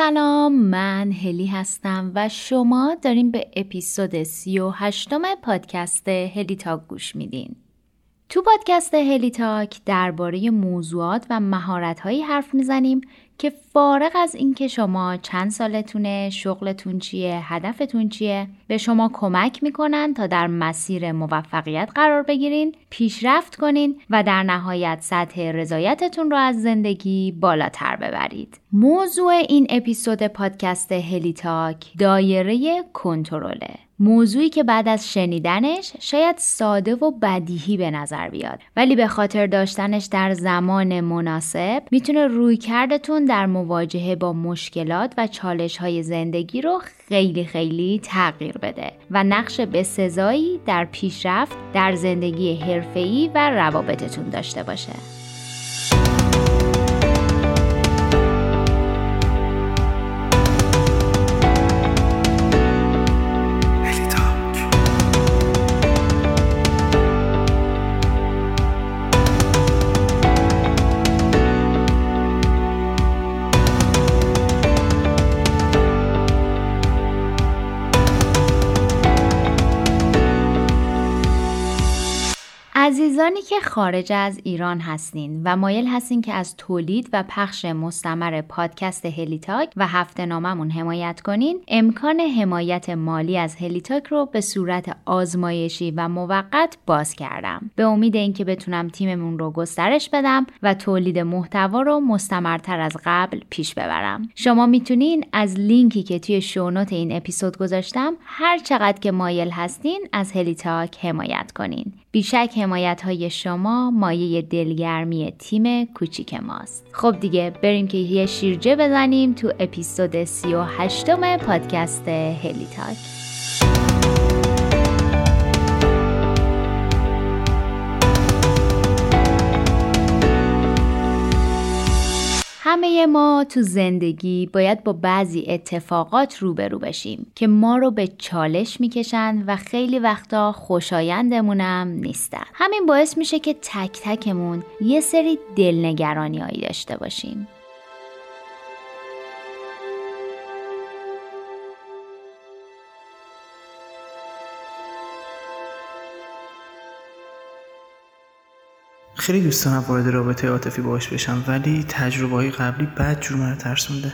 سلام من هلی هستم و شما داریم به اپیزود سی و هشتم پادکست هلی تاک گوش میدین. تو پادکست هلی تاک درباره موضوعات و مهارت‌هایی حرف می‌زنیم که فارغ از اینکه شما چند سالتونه، شغلتون چیه، هدفتون چیه، به شما کمک می‌کنن تا در مسیر موفقیت قرار بگیرین، پیشرفت کنین و در نهایت سطح رضایتتون رو از زندگی بالاتر ببرید. موضوع این اپیزود پادکست هلی تاک دایره کنترله. موضوعی که بعد از شنیدنش شاید ساده و بدیهی به نظر بیاد ولی به خاطر داشتنش در زمان مناسب می‌تونه روی کردتون در مواجهه با مشکلات و چالش های زندگی رو خیلی خیلی تغییر بده و نقش به در پیشرفت در زندگی حرفه‌ای و روابطتون داشته باشه. عزیزانی که خارج از ایران هستین و مایل هستین که از تولید و پخش مستمر پادکست هلیتاک و هفته‌نامه‌مون حمایت کنین امکان حمایت مالی از هلیتاک رو به صورت آزمایشی و موقت باز کردم. به امید اینکه بتونم تیممون رو گسترش بدم و تولید محتوا رو مستمرتر از قبل پیش ببرم. شما می‌تونین از لینکی که توی show note این اپیزود گذاشتم هر چقدر که مایل هستین از هلیتاک حمایت کنین. بیشک حمایت های شما مایه دلگرمی تیم کوچیک ماست. خب دیگه بریم که یه شیرجه بزنیم تو اپیزود 38 پادکست هلی تاک همه ما تو زندگی باید با بعضی اتفاقات روبرو بشیم که ما رو به چالش می‌کشن و خیلی وقتا خوشایندمونم نیستن. همین باعث میشه که تک تکمون یه سری دلنگرانی داشته باشیم. خیلی دوست دارم وارد رابطه عاطفی باش بشم ولی تجربه های قبلی بد جور منو ترسونده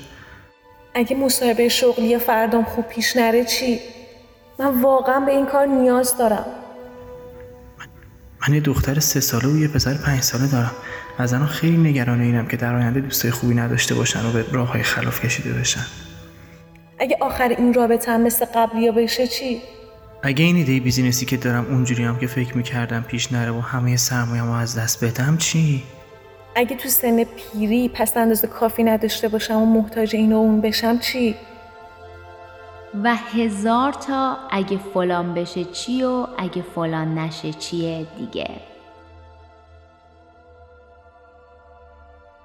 اگه مصاحبه شغلی فردام خوب پیش نره چی؟ من واقعا به این کار نیاز دارم. من, من یه دختر سه ساله و یه پسر پنج ساله دارم. از الان خیلی نگران اینم که در آینده دوستای خوبی نداشته باشن و به راه های خلاف کشیده بشن. اگه آخر این رابطه هم مثل قبلی بشه چی؟ اگه این ایده بیزینسی که دارم اونجوری هم که فکر می‌کردم پیش نره و همه سرمایه‌مو از دست بدم چی؟ اگه تو سن پیری پس‌انداز کافی نداشته باشم و محتاج این و اون بشم چی؟ و هزار تا اگه فلان بشه چی و اگه فلان نشه چی‌های دیگه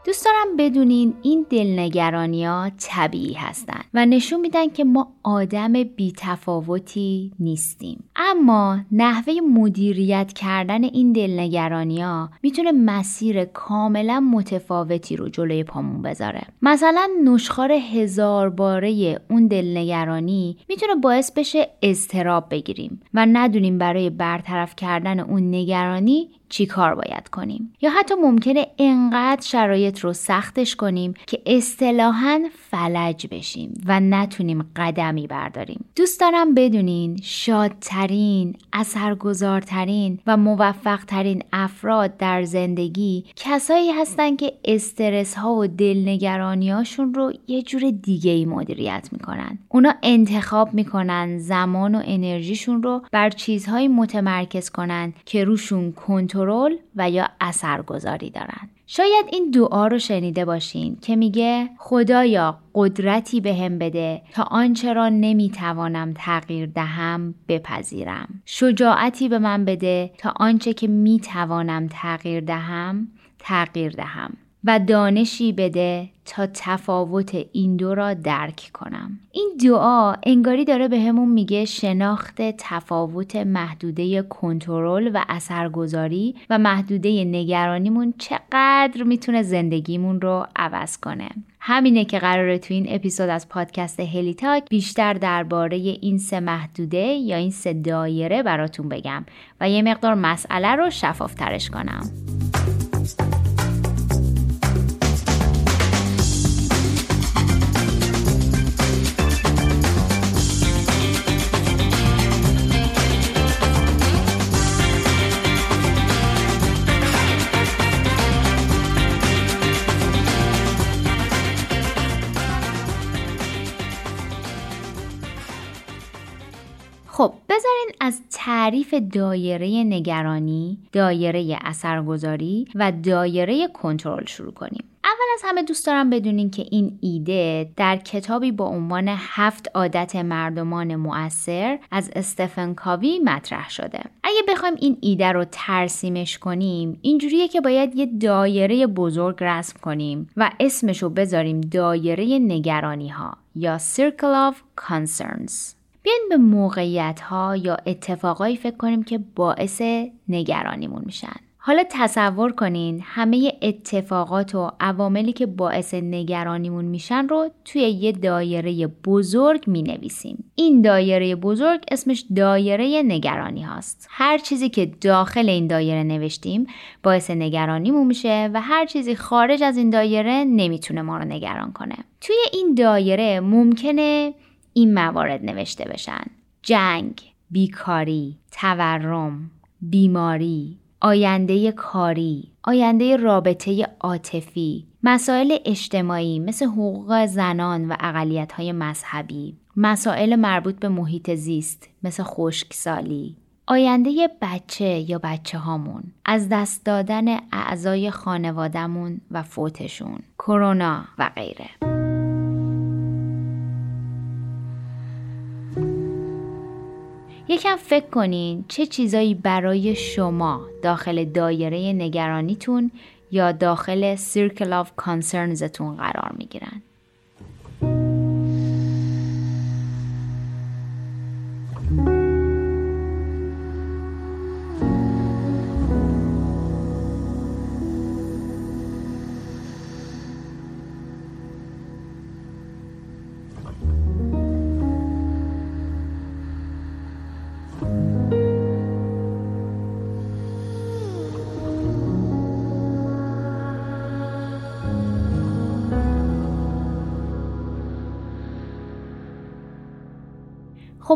دوست دارم بدونین این دلنگرانی ها طبیعی هستند و نشون میدن که ما آدم بیتفاوتی نیستیم. اما نحوه مدیریت کردن این دلنگرانی ها می‌تونه مسیر کاملا متفاوتی رو جلوی پامون بذاره. مثلا نشخوار هزار باره اون دلنگرانی می‌تونه باعث بشه اضطراب بگیریم و ندونیم برای برطرف کردن اون نگرانی چی کار باید کنیم. یا حتی ممکنه انقدر شرایط رو سختش کنیم که اصطلاحا فلج بشیم و نتونیم قدمی برداریم. دوست دارم بدونین شادترین اثرگذارترین و موفقترین افراد در زندگی کسایی هستن که استرس ها و دلنگرانی هاشون رو یه جور دیگه ای مدیریت می‌کنن. اونا انتخاب می‌کنن زمان و انرژیشون رو بر چیزهایی متمرکز کنن که روشون کنترل کنترل و یا اثرگذاری دارن شاید این دعا رو شنیده باشین که میگه خدایا قدرتی به هم بده تا آنچه را نمی‌توانم تغییر دهم بپذیرم. شجاعتی به من بده تا آنچه که می‌توانم تغییر دهم تغییر دهم. و دانشی بده تا تفاوت این دو را درک کنم. این دعا انگاری داره به همون میگه شناخت تفاوت محدوده کنترل و اثرگذاری و محدوده نگرانیمون چقدر می‌تونه زندگیمون رو عوض کنه. همینه که قراره تو این اپیزود از پادکست هلیتاک بیشتر درباره این سه محدوده یا این سه دایره براتون بگم و یه مقدار مسئله رو شفافترش کنم. تعریف دایره نگرانی، دایره اثرگذاری و دایره کنترل شروع کنیم. اول از همه دوست دارم بدونین که این ایده در کتابی با عنوان هفت عادت مردمان مؤثر از استفن کاوی مطرح شده. اگه بخوایم این ایده رو ترسیمش کنیم اینجوریه که باید یه دایره بزرگ رسم کنیم و اسمشو بذاریم دایره نگرانی ها یا Circle of Concerns. بیاین به موقعیت ها یا اتفاقایی فکر کنیم که باعث نگرانیمون میشن. حالا تصور کنین همه اتفاقات و عواملی که باعث نگرانیمون میشن رو توی یه دایره بزرگ می نویسیم. این دایره بزرگ اسمش دایره نگرانی هاست. هر چیزی که داخل این دایره نوشتیم باعث نگرانیمون میشه و هر چیزی خارج از این دایره نمی‌تونه ما رو نگران کنه. توی این دایره ممکنه این موارد نوشته بشن جنگ، بیکاری، تورم، بیماری، آینده کاری، آینده رابطه عاطفی، مسائل اجتماعی مثل حقوق زنان و های مذهبی، مسائل مربوط به محیط زیست مثل خشکسالی، آینده بچه یا بچه هامون، از دست دادن اعضای خانوادهمون و فوتشون، کرونا و غیره. یکم فکر کنین چه چیزایی برای شما داخل دایره نگرانیتون یا داخل سیرکل آف کانسرنزتون قرار می‌گیرن.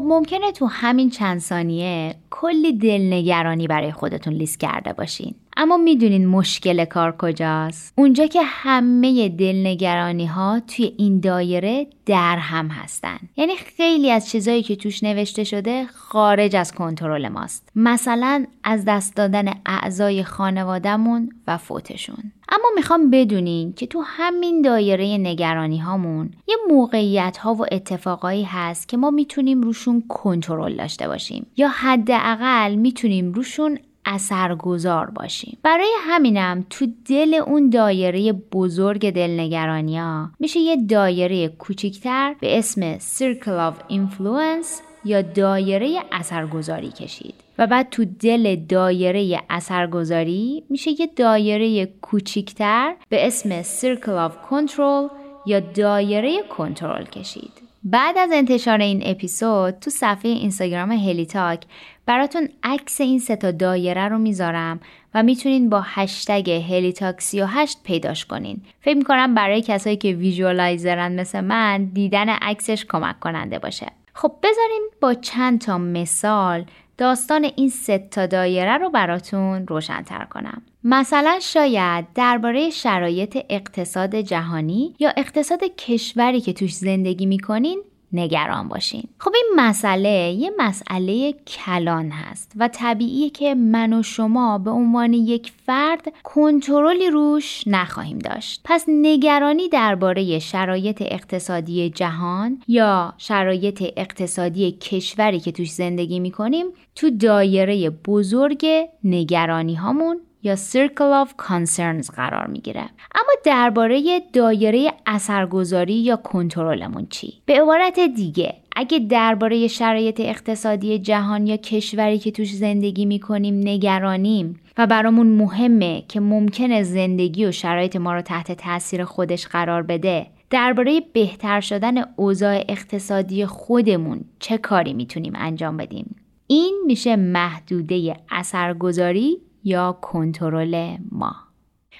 ممکنه تو همین چند ثانیه کلی دلنگرانی برای خودتون لیست کرده باشین. اما می‌دونین مشکل کار کجاست؟ اونجا که همه دلنگرانی ها توی این دایره در هم هستن. یعنی خیلی از چیزایی که توش نوشته شده خارج از کنترل ماست. مثلا از دست دادن اعضای خانوادهمون و فوتشون. اما می‌خوام بدونین که تو همین دایره نگرانی هامون یه موقعیت ها و اتفاقایی هست که ما می‌تونیم روشون کنترل داشته باشیم. یا حداقل می‌تونیم روشون اثرگذار باشیم. برای همینم تو دل اون دایره بزرگ دلنگرانی ها میشه یه دایره کوچیکتر به اسم Circle of Influence یا دایره اثرگذاری کشید. و بعد تو دل دایره اثرگذاری میشه یه دایره کوچیکتر به اسم Circle of Control یا دایره کنترل کشید. بعد از انتشار این اپیزود تو صفحه اینستاگرام هلیتاک براتون عکس این ستا دایره رو می‌ذارم و می‌تونین با هشتگ هلیتاک 38 پیداش کنین فکر می‌کنم برای کسایی که ویژوالایزرن مثل من دیدن عکسش کمک کننده باشه خب بذارین با چند تا مثال داستان این سه تا دایره رو براتون روشنتر کنم. مثلا شاید درباره شرایط اقتصاد جهانی یا اقتصاد کشوری که توش زندگی می‌کنین نگران باشین. خب این مسئله یه مسئله کلان هست و طبیعیه که من و شما به عنوان یک فرد کنترلی روش نخواهیم داشت. پس نگرانی درباره شرایط اقتصادی جهان یا شرایط اقتصادی کشوری که توش زندگی می‌کنیم تو دایره بزرگ نگرانی هامون یا Circle of Concerns قرار می‌گیره. اما درباره دایره اثرگذاری یا کنترلمون چی؟ به عبارت دیگه اگه درباره شرایط اقتصادی جهان یا کشوری که توش زندگی می‌کنیم نگرانیم و برامون مهمه که ممکنه زندگی و شرایط ما رو تحت تاثیر خودش قرار بده درباره بهتر شدن اوضاع اقتصادی خودمون چه کاری می‌تونیم انجام بدیم؟ این میشه محدوده اثرگذاری یا کنترل ما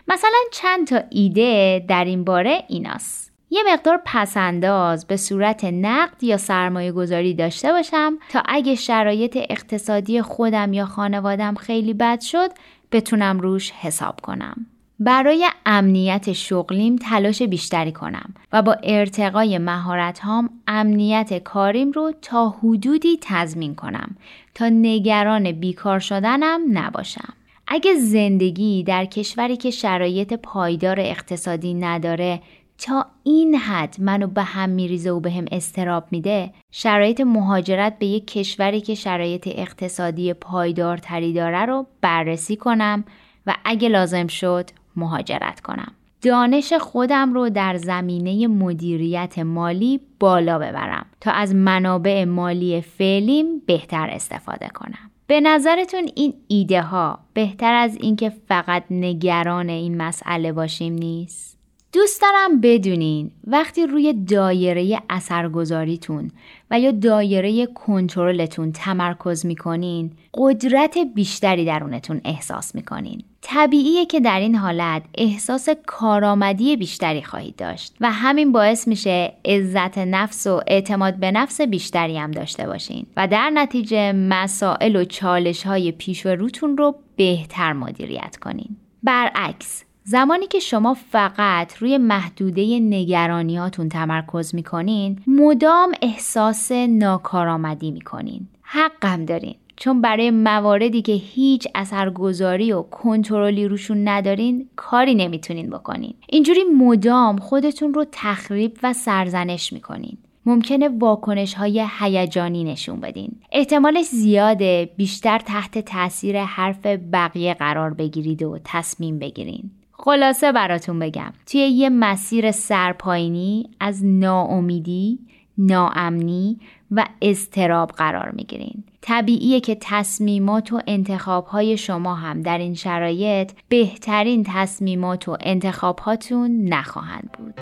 مثلا چند تا ایده در این باره ایناست یه مقدار پسنداز به صورت نقد یا سرمایه گذاری داشته باشم تا اگه شرایط اقتصادی خودم یا خانوادم خیلی بد شد بتونم روش حساب کنم. برای امنیت شغلیم تلاش بیشتری کنم و با ارتقای مهارت هام امنیت کاریم رو تا حدودی تضمین کنم تا نگران بیکار شدنم نباشم. اگه زندگی در کشوری که شرایط پایدار اقتصادی نداره تا این حد منو به هم میریزه و به هم استراب میده شرایط مهاجرت به یک کشوری که شرایط اقتصادی پایدارتری داره رو بررسی کنم و اگه لازم شد مهاجرت کنم. دانش خودم رو در زمینه مدیریت مالی بالا ببرم تا از منابع مالی فعلیم بهتر استفاده کنم. به نظرتون این ایده ها بهتر از اینکه فقط نگران این مسئله باشیم نیست؟ دوست دارم بدونین وقتی روی دایره اثرگذاریتون و یا دایره کنترلتون تمرکز می‌کنین قدرت بیشتری درونتون احساس می‌کنین. طبیعیه که در این حالت احساس کارآمدی بیشتری خواهید داشت و همین باعث میشه عزت نفس و اعتماد به نفس بیشتری هم داشته باشین و در نتیجه مسائل و چالش های پیش روتون رو بهتر مدیریت کنین. برعکس زمانی که شما فقط روی محدوده نگرانیاتون تمرکز می‌کنین مدام احساس ناکارآمدی می‌کنین. حقم دارین. چون برای مواردی که هیچ اثرگذاری و کنترلی روشون ندارین کاری نمی‌تونین بکنین. اینجوری مدام خودتون رو تخریب و سرزنش می‌کنین. ممکنه واکنش های هیجانی نشون بدین. احتمالش زیاده بیشتر تحت تاثیر حرف بقیه قرار بگیرید و تصمیم بگیرین. خلاصه براتون بگم توی یه مسیر سرپاینی از ناامیدی، ناامنی و استراب قرار می‌گیرین طبیعیه که تصمیمات و انتخابهای شما هم در این شرایط بهترین تصمیمات و انتخابهاتون نخواهند بود.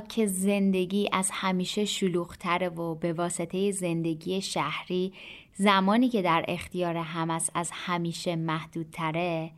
که زندگی از همیشه شلوغتره و به واسطه زندگی شهری زمانی که در اختیار هم است از همیشه محدودتره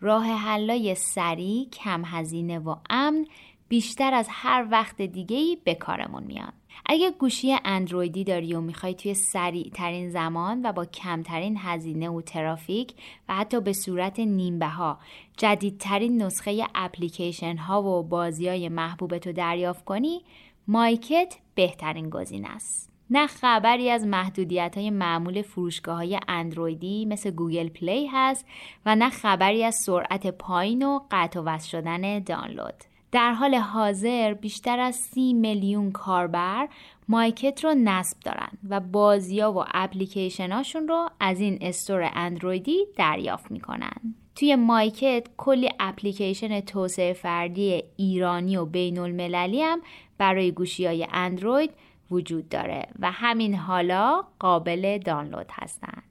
راه حلای سریع، کم هزینه و امن بیشتر از هر وقت دیگهی به کارمون میاد. اگه گوشی اندرویدی داری و می‌خوای توی سریع ترین زمان و با کمترین هزینه و ترافیک و حتی به صورت نیمبه ها جدیدترین نسخه اپلیکیشن ها و بازی های محبوبتو دریافت کنی مایکت بهترین گزینه است. نه خبری از محدودیت های معمول فروشگاه های اندرویدی مثل گوگل پلی هست و نه خبری از سرعت پایین و قطع و شدن دانلود. در حال حاضر بیشتر از سی میلیون کاربر مایکت رو نصب دارن و بازیا و اپلیکیشناشون رو از این store اندرویدی دریافت می‌کنن. توی مایکت کلی اپلیکیشن توسعه فردی ایرانی و بین المللی هم برای گوشی های اندروید وجود داره و همین حالا قابل دانلود هستن.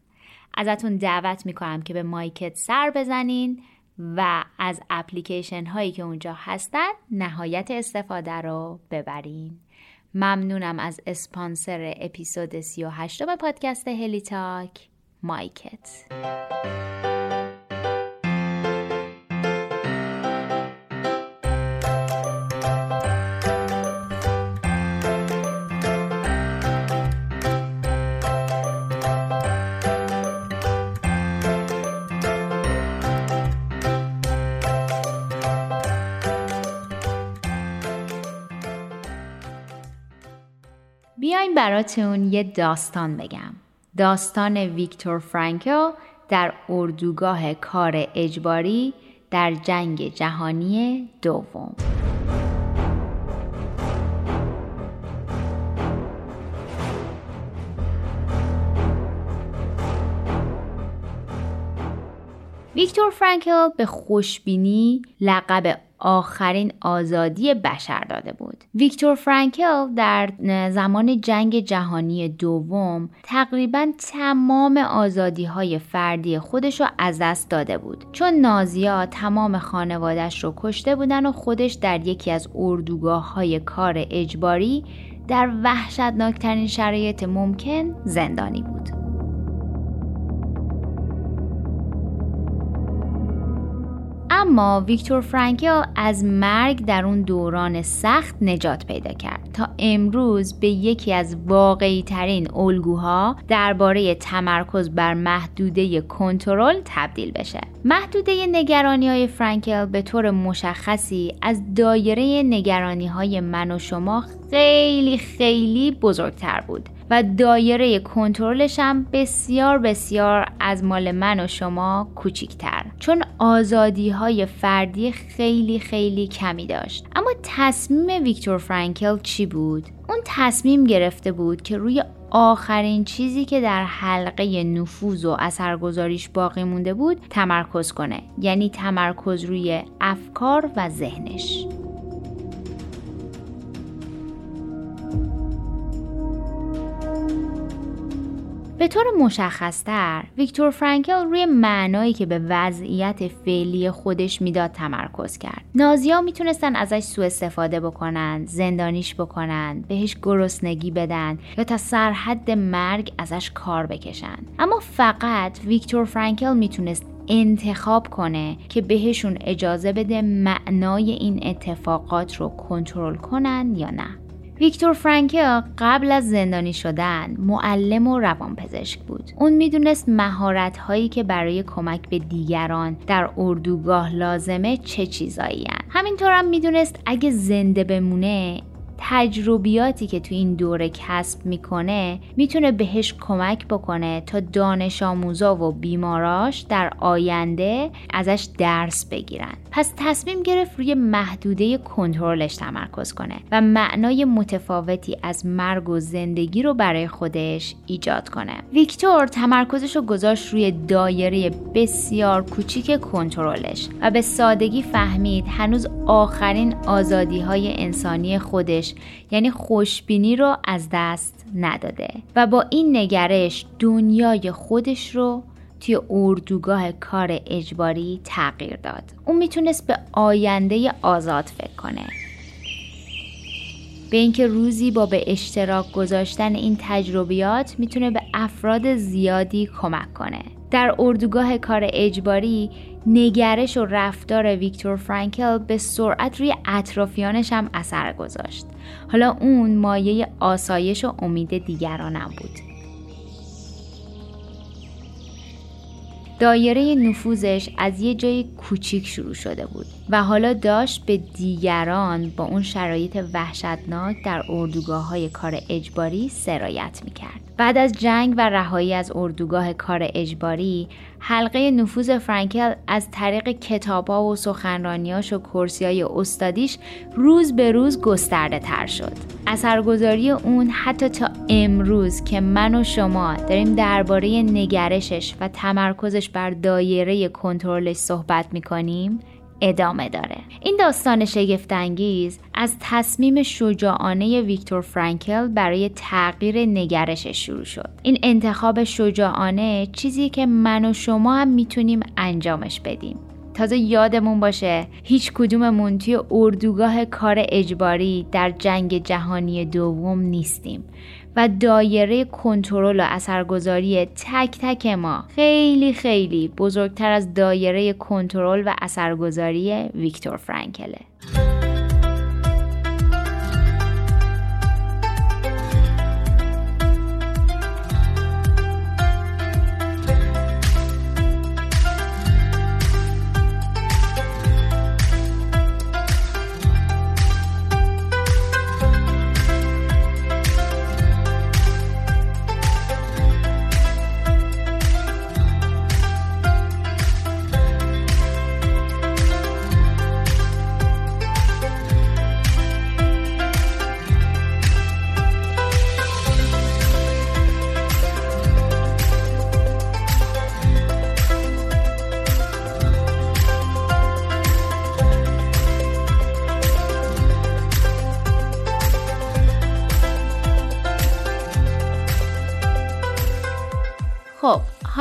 ازتون دعوت می‌کنم که به مایکت سر بزنین و از اپلیکیشن هایی که اونجا هستن نهایت استفاده رو ببرین. ممنونم از اسپانسر اپیزود 38 پادکست هلی تاک مایکت. بیاین براتون یه داستان بگم. داستان ویکتور فرانکو در اردوگاه کار اجباری در جنگ جهانی دوم. ویکتور فرانکل به خوشبینی لقب آخرین آزادی بشر داده بود. ویکتور فرانکل در زمان جنگ جهانی دوم تقریبا تمام آزادی های فردی خودش رو از دست داده بود. چون نازیا تمام خانوادش رو کشته بودن و خودش در یکی از اردوگاه های کار اجباری در وحشتناکترین شرایط ممکن زندانی بود. اما ویکتور فرانکل از مرگ در اون دوران سخت نجات پیدا کرد. تا امروز به یکی از واقعی ترین الگوها درباره تمرکز بر محدوده کنترل تبدیل بشه. محدوده نگرانی های فرانکل به طور مشخصی از دایره نگرانی های من و شما خیلی خیلی بزرگتر بود. و دایره کنترلش هم بسیار بسیار از مال من و شما کوچیکتر. چون آزادی های فردی خیلی خیلی کمی داشت. اما تصمیم ویکتور فرانکل چی بود؟ اون تصمیم گرفته بود که روی آخرین چیزی که در حلقه نفوذ و اثرگذاریش باقی مونده بود تمرکز کنه. یعنی تمرکز روی افکار و ذهنش. به طور مشخصتر ویکتور فرانکل روی معنایی که به وضعیت فعلی خودش می‌داد تمرکز کرد. نازیا می‌تونستن ازش سوء استفاده بکنن زندانیش بکنن بهش گرسنگی بدن یا تا سرحد مرگ ازش کار بکشن. اما فقط ویکتور فرانکل می‌تونست انتخاب کنه که بهشون اجازه بده معنای این اتفاقات رو کنترل کنن یا نه. ویکتور فرانکل قبل از زندانی شدن معلم و روانپزشک بود. اون می‌دونست مهارت هایی که برای کمک به دیگران در اردوگاه لازمه چه چیزایی هن. همینطور هم می‌دونست اگه زنده بمونه تجربیاتی که تو این دوره کسب می‌کنه می‌تونه بهش کمک بکنه تا دانش آموزا و بیماراش در آینده ازش درس بگیرن. پس تصمیم گرفت روی محدوده کنترلش تمرکز کنه و معنای متفاوتی از مرگ و زندگی رو برای خودش ایجاد کنه. ویکتور تمرکزش رو گذاشت روی دایره بسیار کوچیک کنترلش و به سادگی فهمید هنوز آخرین آزادی های انسانی خودش یعنی خوشبینی رو از دست نداده و با این نگرش دنیای خودش رو توی اردوگاه کار اجباری تغییر داد. اون می‌تونست به آینده آزاد فکر کنه. به اینکه روزی با به اشتراک گذاشتن این تجربیات می‌تونه به افراد زیادی کمک کنه. در اردوگاه کار اجباری نگرش و رفتار ویکتور فرانکل به سرعت روی اطرافیانش هم اثر گذاشت حالا اون مایه آسایش و امید دیگرانم بود دایره نفوذش از یه جای کوچیک شروع شده بود و حالا داشت به دیگران با اون شرایط وحشتناک در اردوگاه های کار اجباری سرایت می‌کرد. بعد از جنگ و رهایی از اردوگاه کار اجباری حلقه نفوذ فرانکل از طریق کتابا و سخنرانیاش و کرسی های استادیش روز به روز گسترده تر شد. اثرگذاری اون حتی تا امروز که من و شما داریم درباره نگرشش و تمرکزش بر دایره کنترلش صحبت می‌کنیم ادامه داره. این داستان شگفتانگیز از تصمیم شجاعانه ویکتور فرانکل برای تغییر نگرشش شروع شد. این انتخاب شجاعانه چیزی که من و شما هم می‌تونیم انجامش بدیم. تازه یادمون باشه هیچ کدوممون توی اردوگاه کار اجباری در جنگ جهانی دوم نیستیم. و دایره کنترل و اثرگذاری تک تک ما. خیلی خیلی بزرگتر از دایره کنترل و اثرگذاری ویکتور فرانکله.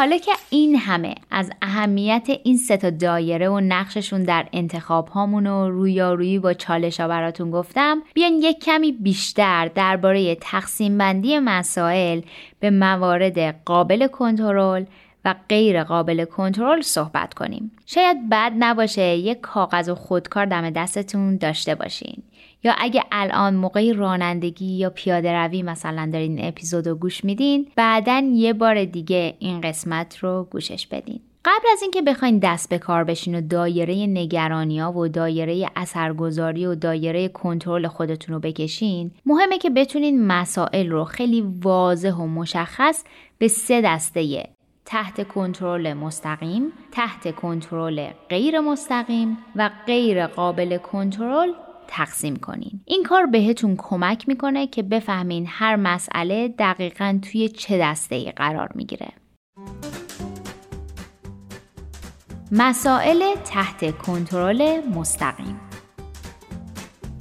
حالا که این همه از اهمیت این سه تا دایره و نقششون در انتخاب هامون و رویارویی با چالش ها براتون گفتم بیان یک کمی بیشتر درباره تقسیم بندی مسائل به موارد قابل کنترل و غیر قابل کنترل صحبت کنیم. شاید بد نباشه یک کاغذ و خودکار دم دستتون داشته باشین. یا اگه الان موقع رانندگی یا پیاده روی مثلا دارین اپیزود رو گوش میدین بعدا یه بار دیگه این قسمت رو گوشش بدین. قبل از اینکه بخواین دست به کار بشین و دایره نگرانی ها و دایره اثرگذاری و دایره کنترل خودتون رو بکشین مهمه که بتونین مسائل رو خیلی واضح و مشخص به سه دسته تحت کنترل مستقیم، تحت کنترل غیر مستقیم و غیر قابل کنترل تقسیم کنین. این کار بهتون کمک می‌کنه که بفهمین هر مسئله دقیقا توی چه دسته ای قرار می‌گیره. مسائل تحت کنترل مستقیم.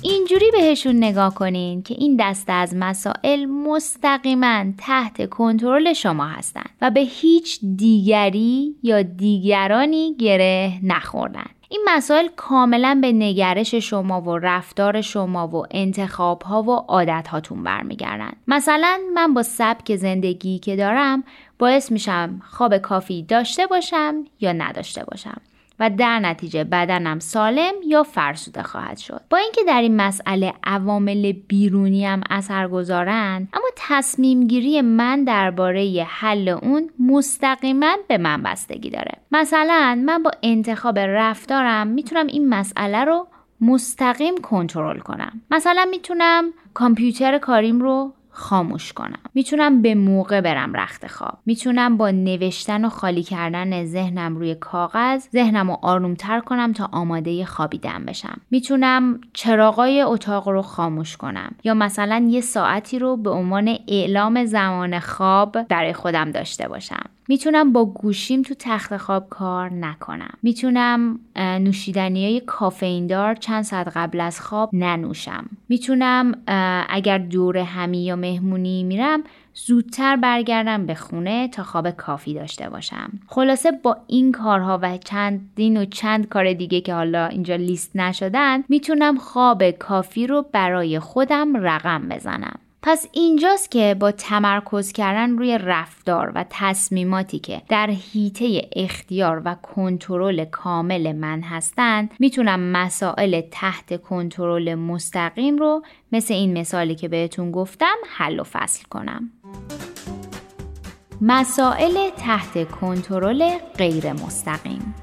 اینجوری بهشون نگاه کنین که این دسته از مسائل مستقیما تحت کنترل شما هستند و به هیچ دیگری یا دیگرانی گره نخوردن. این مسائل کاملا به نگرش شما و رفتار شما و انتخاب ها و عادت هاتون برمیگردن. مثلا من با سبک زندگی که دارم باعث میشم خواب کافی داشته باشم یا نداشته باشم. و در نتیجه بدنم سالم یا فرسوده خواهد شد. با اینکه در این مسئله عوامل بیرونی هم اثر گذارن اما تصمیم گیری من درباره حل اون مستقیما به من بستگی داره. مثلا من با انتخاب رفتارم می‌تونم این مسئله رو مستقیم کنترل کنم. مثلا می‌تونم کامپیوتر کاریم رو خاموش کنم. می‌تونم به موقع برم رخت خواب. می‌تونم با نوشتن و خالی کردن ذهنم روی کاغذ ذهنم رو آرومتر کنم تا آماده خوابیدن بشم. می‌تونم چراغای اتاق رو خاموش کنم یا مثلا یه ساعتی رو به عنوان اعلام زمان خواب برای خودم داشته باشم. می‌تونم با گوشیم تو تخت خواب کار نکنم. می‌تونم نوشیدنی های کافئین دار چند ساعت قبل از خواب ننوشم. می‌تونم اگر دور همی یا مهمونی میرم زودتر برگردم به خونه تا خواب کافی داشته باشم. خلاصه با این کارها و چند دین و چند کار دیگه که حالا اینجا لیست نشدن می‌تونم خواب کافی رو برای خودم رقم بزنم. پس اینجاست که با تمرکز کردن روی رفتار و تصمیماتی که در حیطه اختیار و کنترل کامل من هستند می‌تونم مسائل تحت کنترل مستقیم رو مثل این مثالی که بهتون گفتم حل و فصل کنم. مسائل تحت کنترل غیر مستقیم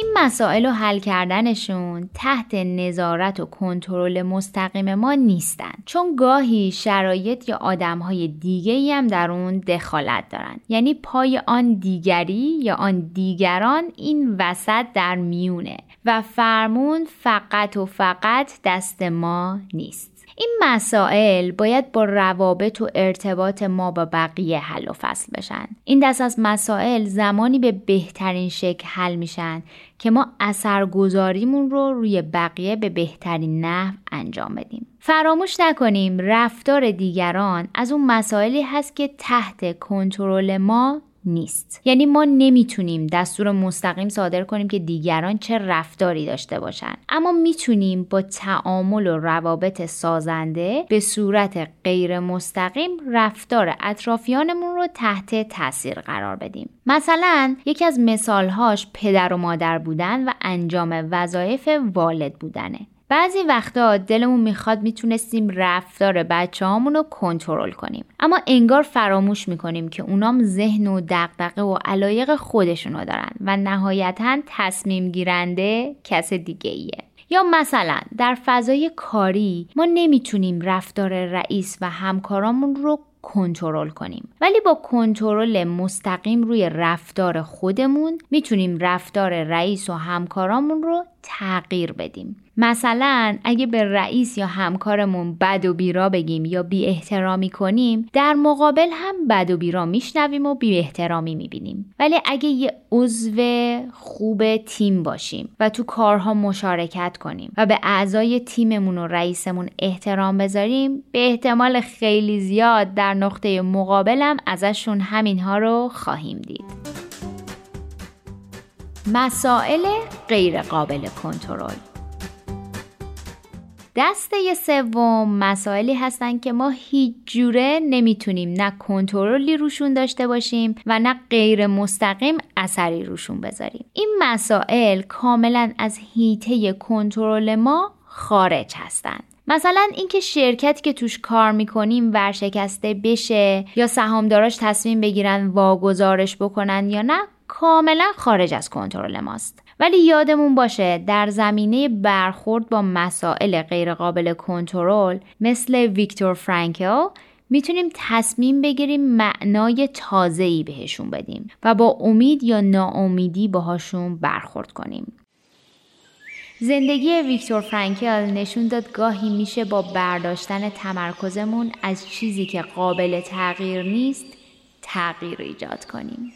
این مسائل رو حل کردنشون تحت نظارت و کنترل مستقیم ما نیستن. چون گاهی شرایط یا آدمهای دیگه ای هم در اون دخالت دارن. یعنی پای آن دیگری یا آن دیگران این وسط در میونه و فرمون فقط و فقط دست ما نیست. این مسائل باید با روابط و ارتباط ما با بقیه حل و فصل بشن. این دست از مسائل زمانی به بهترین شکل حل میشن که ما اثرگذاریمون رو روی بقیه به بهترین نحو انجام بدیم. فراموش نکنیم رفتار دیگران از اون مسائلی هست که تحت کنترل ما نیست. یعنی ما نمی‌تونیم دستور مستقیم صادر کنیم که دیگران چه رفتاری داشته باشن. اما می‌تونیم با تعامل و روابط سازنده به صورت غیر مستقیم رفتار اطرافیانمون رو تحت تاثیر قرار بدیم. مثلا یکی از مثالهاش پدر و مادر بودن و انجام وظایف والد بودنه. بعضی وقتا دلمون می‌خواد می‌تونستیم رفتار بچه رو کنترل کنیم. اما انگار فراموش می‌کنیم که اونام ذهن و دقدقه و علایق خودشونو دارن و نهایتا تصمیم گیرنده کس دیگه ایه یا مثلا در فضای کاری ما نمی‌تونیم رفتار رئیس و همکارامون رو کنترل کنیم. ولی با کنترل مستقیم روی رفتار خودمون می‌تونیم رفتار رئیس و همکارامون رو تغییر بدیم. مثلا اگه به رئیس یا همکارمون بد و بیرا بگیم یا بی احترامی کنیم در مقابل هم بد و بیرا میشنویم و بی احترامی می‌بینیم. ولی اگه یه عضو خوب تیم باشیم و تو کارها مشارکت کنیم و به اعضای تیممون و رئیسمون احترام بذاریم به احتمال خیلی زیاد در نقطه مقابلم ازشون همینها رو خواهیم دید. مسائل غیر قابل کنترل دسته سوم مسائلی هستن که ما هیچ جوره نمی‌تونیم نه کنترلی روشون داشته باشیم و نه غیر مستقیم اثری روشون بذاریم. این مسائل کاملا از هیته کنترل ما خارج هستند مثلا اینکه شرکتی که توش کار می‌کنیم ورشکسته بشه یا سهامداراش تصمیم بگیرن واگذارش بکنن یا نه کاملا خارج از کنترل ماست. ولی یادمون باشه در زمینه برخورد با مسائل غیرقابل کنترل مثل ویکتور فرانکل می‌تونیم تصمیم بگیریم معنای تازه‌ای بهشون بدیم و با امید یا ناامیدی باهاشون برخورد کنیم. زندگی ویکتور فرانکل نشون داد گاهی میشه با برداشتن تمرکزمون از چیزی که قابل تغییر نیست تغییر ایجاد کنیم.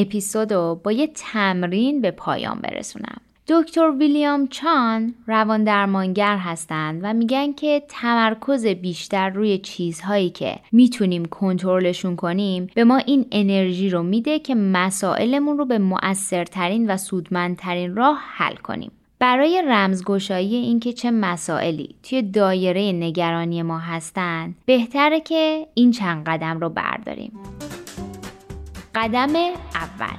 اپیزود رو با یه تمرین به پایان برسونم. دکتر ویلیام چان روان درمانگر هستند و میگن که تمرکز بیشتر روی چیزهایی که می‌تونیم کنترلشون کنیم به ما این انرژی رو میده که مسائلمون رو به مؤثرترین و سودمندترین راه حل کنیم. برای رمزگشایی اینکه چه مسائلی توی دایره نگرانی ما هستند بهتره که این چند قدم رو برداریم. قدم اول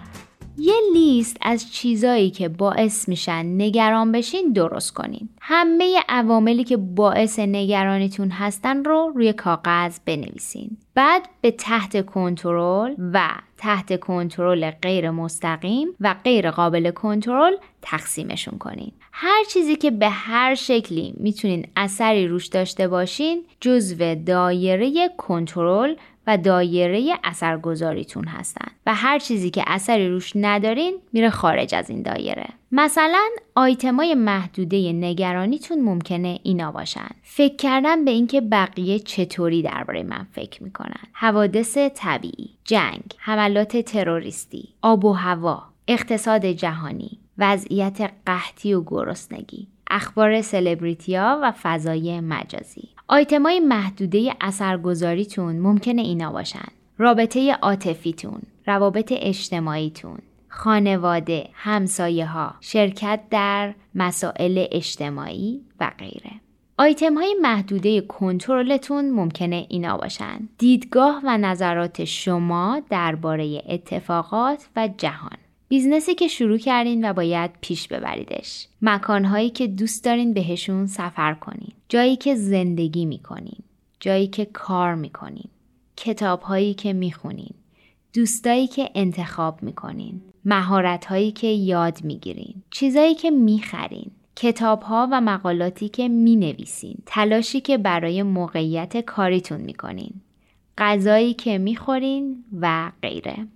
یه لیست از چیزایی که باعث میشن نگران بشین درست کنین. همه عواملی که باعث نگرانیتون هستن رو روی کاغذ بنویسین. بعد به تحت کنترل و تحت کنترل غیر مستقیم و غیر قابل کنترل تقسیمشون کنین. هر چیزی که به هر شکلی می‌تونین اثری روش داشته باشین جزو دایره کنترل و دایره اثرگذاریتون هستن و هر چیزی که اثری روش ندارین میره خارج از این دایره. مثلا آیتمای محدوده نگرانیتون ممکنه اینا باشن. فکر کردن به اینکه بقیه چطوری درباره من فکر می‌کنن. حوادث طبیعی جنگ حملات تروریستی آب و هوا اقتصاد جهانی وضعیت قحطی و گرسنگی اخبار سلبریتیا و فضای مجازی. آیتمای محدوده اثرگذاریتون ممکنه اینا باشن رابطه عاطفیتون روابط اجتماعیتون خانواده، همسایه ها، شرکت در مسائل اجتماعی و غیره. آیتم های محدوده کنترلتون ممکنه اینا باشن. دیدگاه و نظرات شما درباره اتفاقات و جهان. بیزنسی که شروع کردین و باید پیش ببریدش. مکانهایی که دوست دارین بهشون سفر کنین. جایی که زندگی می‌کنین. جایی که کار می‌کنین. کتابهایی که می‌خونین. دوستایی که انتخاب می‌کنین. مهارتهایی که یاد می‌گیرین. چیزایی که می‌خرین. کتابها و مقالاتی که می‌نویسین. تلاشی که برای موقعیت کاریتون می‌کنین. غذایی که می‌خورین و غیره.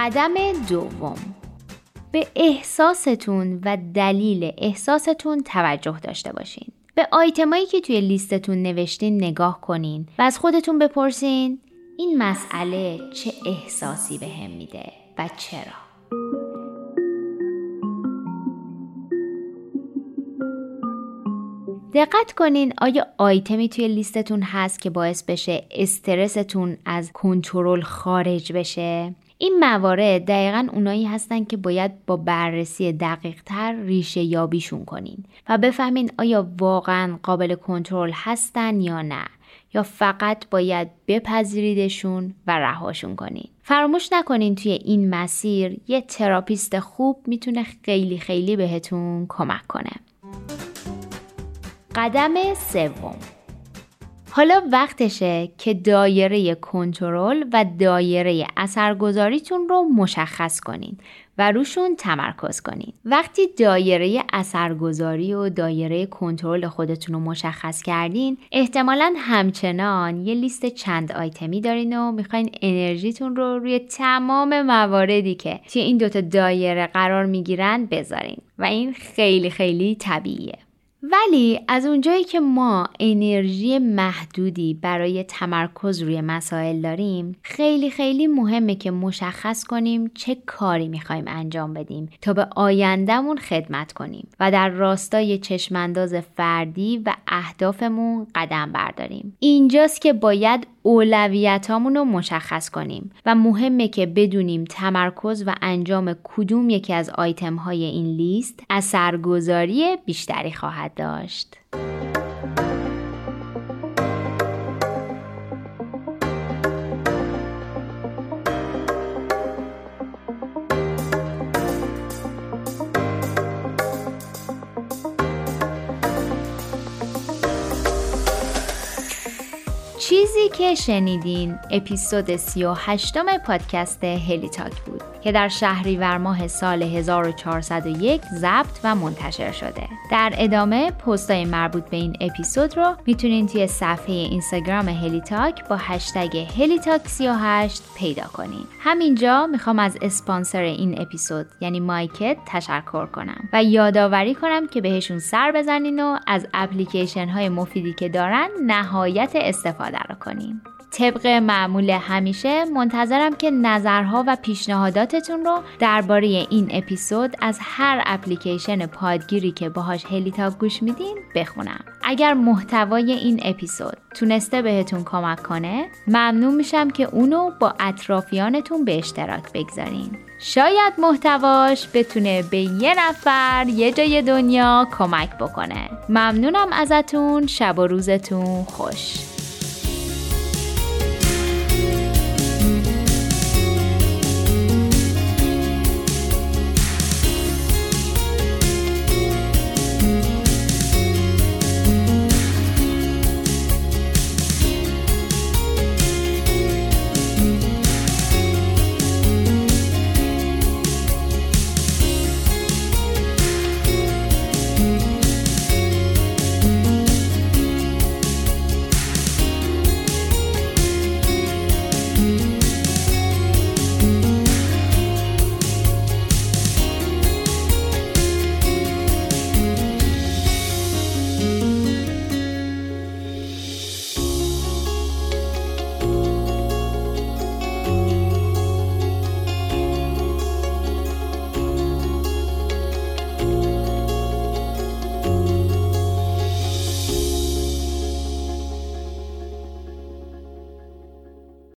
قدم دوم به احساستون و دلیل احساستون توجه داشته باشین. به آیتمایی که توی لیستتون نوشتین نگاه کنین و از خودتون بپرسین این مسئله چه احساسی به هم میده و چرا؟ دقت کنین آیا آیتمی توی لیستتون هست که باعث بشه استرستون از کنترل خارج بشه این موارد دقیقا اونایی هستن که باید با بررسی دقیق تر ریشه یابیشون کنین و بفهمین آیا واقعا قابل کنترل هستن یا نه یا فقط باید بپذیریدشون و رهاشون کنین. فراموش نکنین توی این مسیر یه تراپیست خوب می‌تونه خیلی خیلی بهتون کمک کنه. قدم سوم. حالا وقتشه که دایره کنترل و دایره اثرگذاریتون رو مشخص کنین و روشون تمرکز کنین. وقتی دایره اثرگذاری و دایره کنترل خودتون رو مشخص کردین احتمالا همچنان یه لیست چند آیتمی دارین و می‌خواین انرژیتون رو روی تمام مواردی که توی این دوتا دایره قرار می‌گیرن بذارین و این خیلی خیلی طبیعیه. ولی از اونجایی که ما انرژی محدودی برای تمرکز روی مسائل داریم خیلی خیلی مهمه که مشخص کنیم چه کاری می‌خوایم انجام بدیم تا به آیندهمون خدمت کنیم و در راستای چشمانداز فردی و اهدافمون قدم برداریم. اینجاست که باید اولویتامون رو مشخص کنیم و مهمه که بدونیم تمرکز و انجام کدوم یکی از آیتم های این لیست اثرگذاری بیشتری خواهد داشت. چیزی که شنیدین اپیزود 38 پادکست هلی تاک بود که در شهریور ماه سال 1401 ضبط و منتشر شده. در ادامه پستای مربوط به این اپیزود رو می‌تونین توی صفحه اینستاگرام هلی تاک با هشتگ هلی تاک 38 پیدا کنین. همینجا می‌خوام از اسپانسر این اپیزود یعنی مایکت تشکر کنم و یادآوری کنم که بهشون سر بزنین و از اپلیکیشن های مفیدی که دارن نهایت استفاده رو کنین. طبق معمول همیشه منتظرم که نظرها و پیشنهاداتتون رو درباره این اپیزود از هر اپلیکیشن پادگیری که باهاش هلیتا گوش میدین بخونم. اگر محتوای این اپیزود تونسته بهتون کمک کنه ممنون میشم که اونو با اطرافیانتون به اشتراک بگذارین. شاید محتواش بتونه به یه نفر یه جای دنیا کمک بکنه. ممنونم ازتون. شب و روزتون خوش.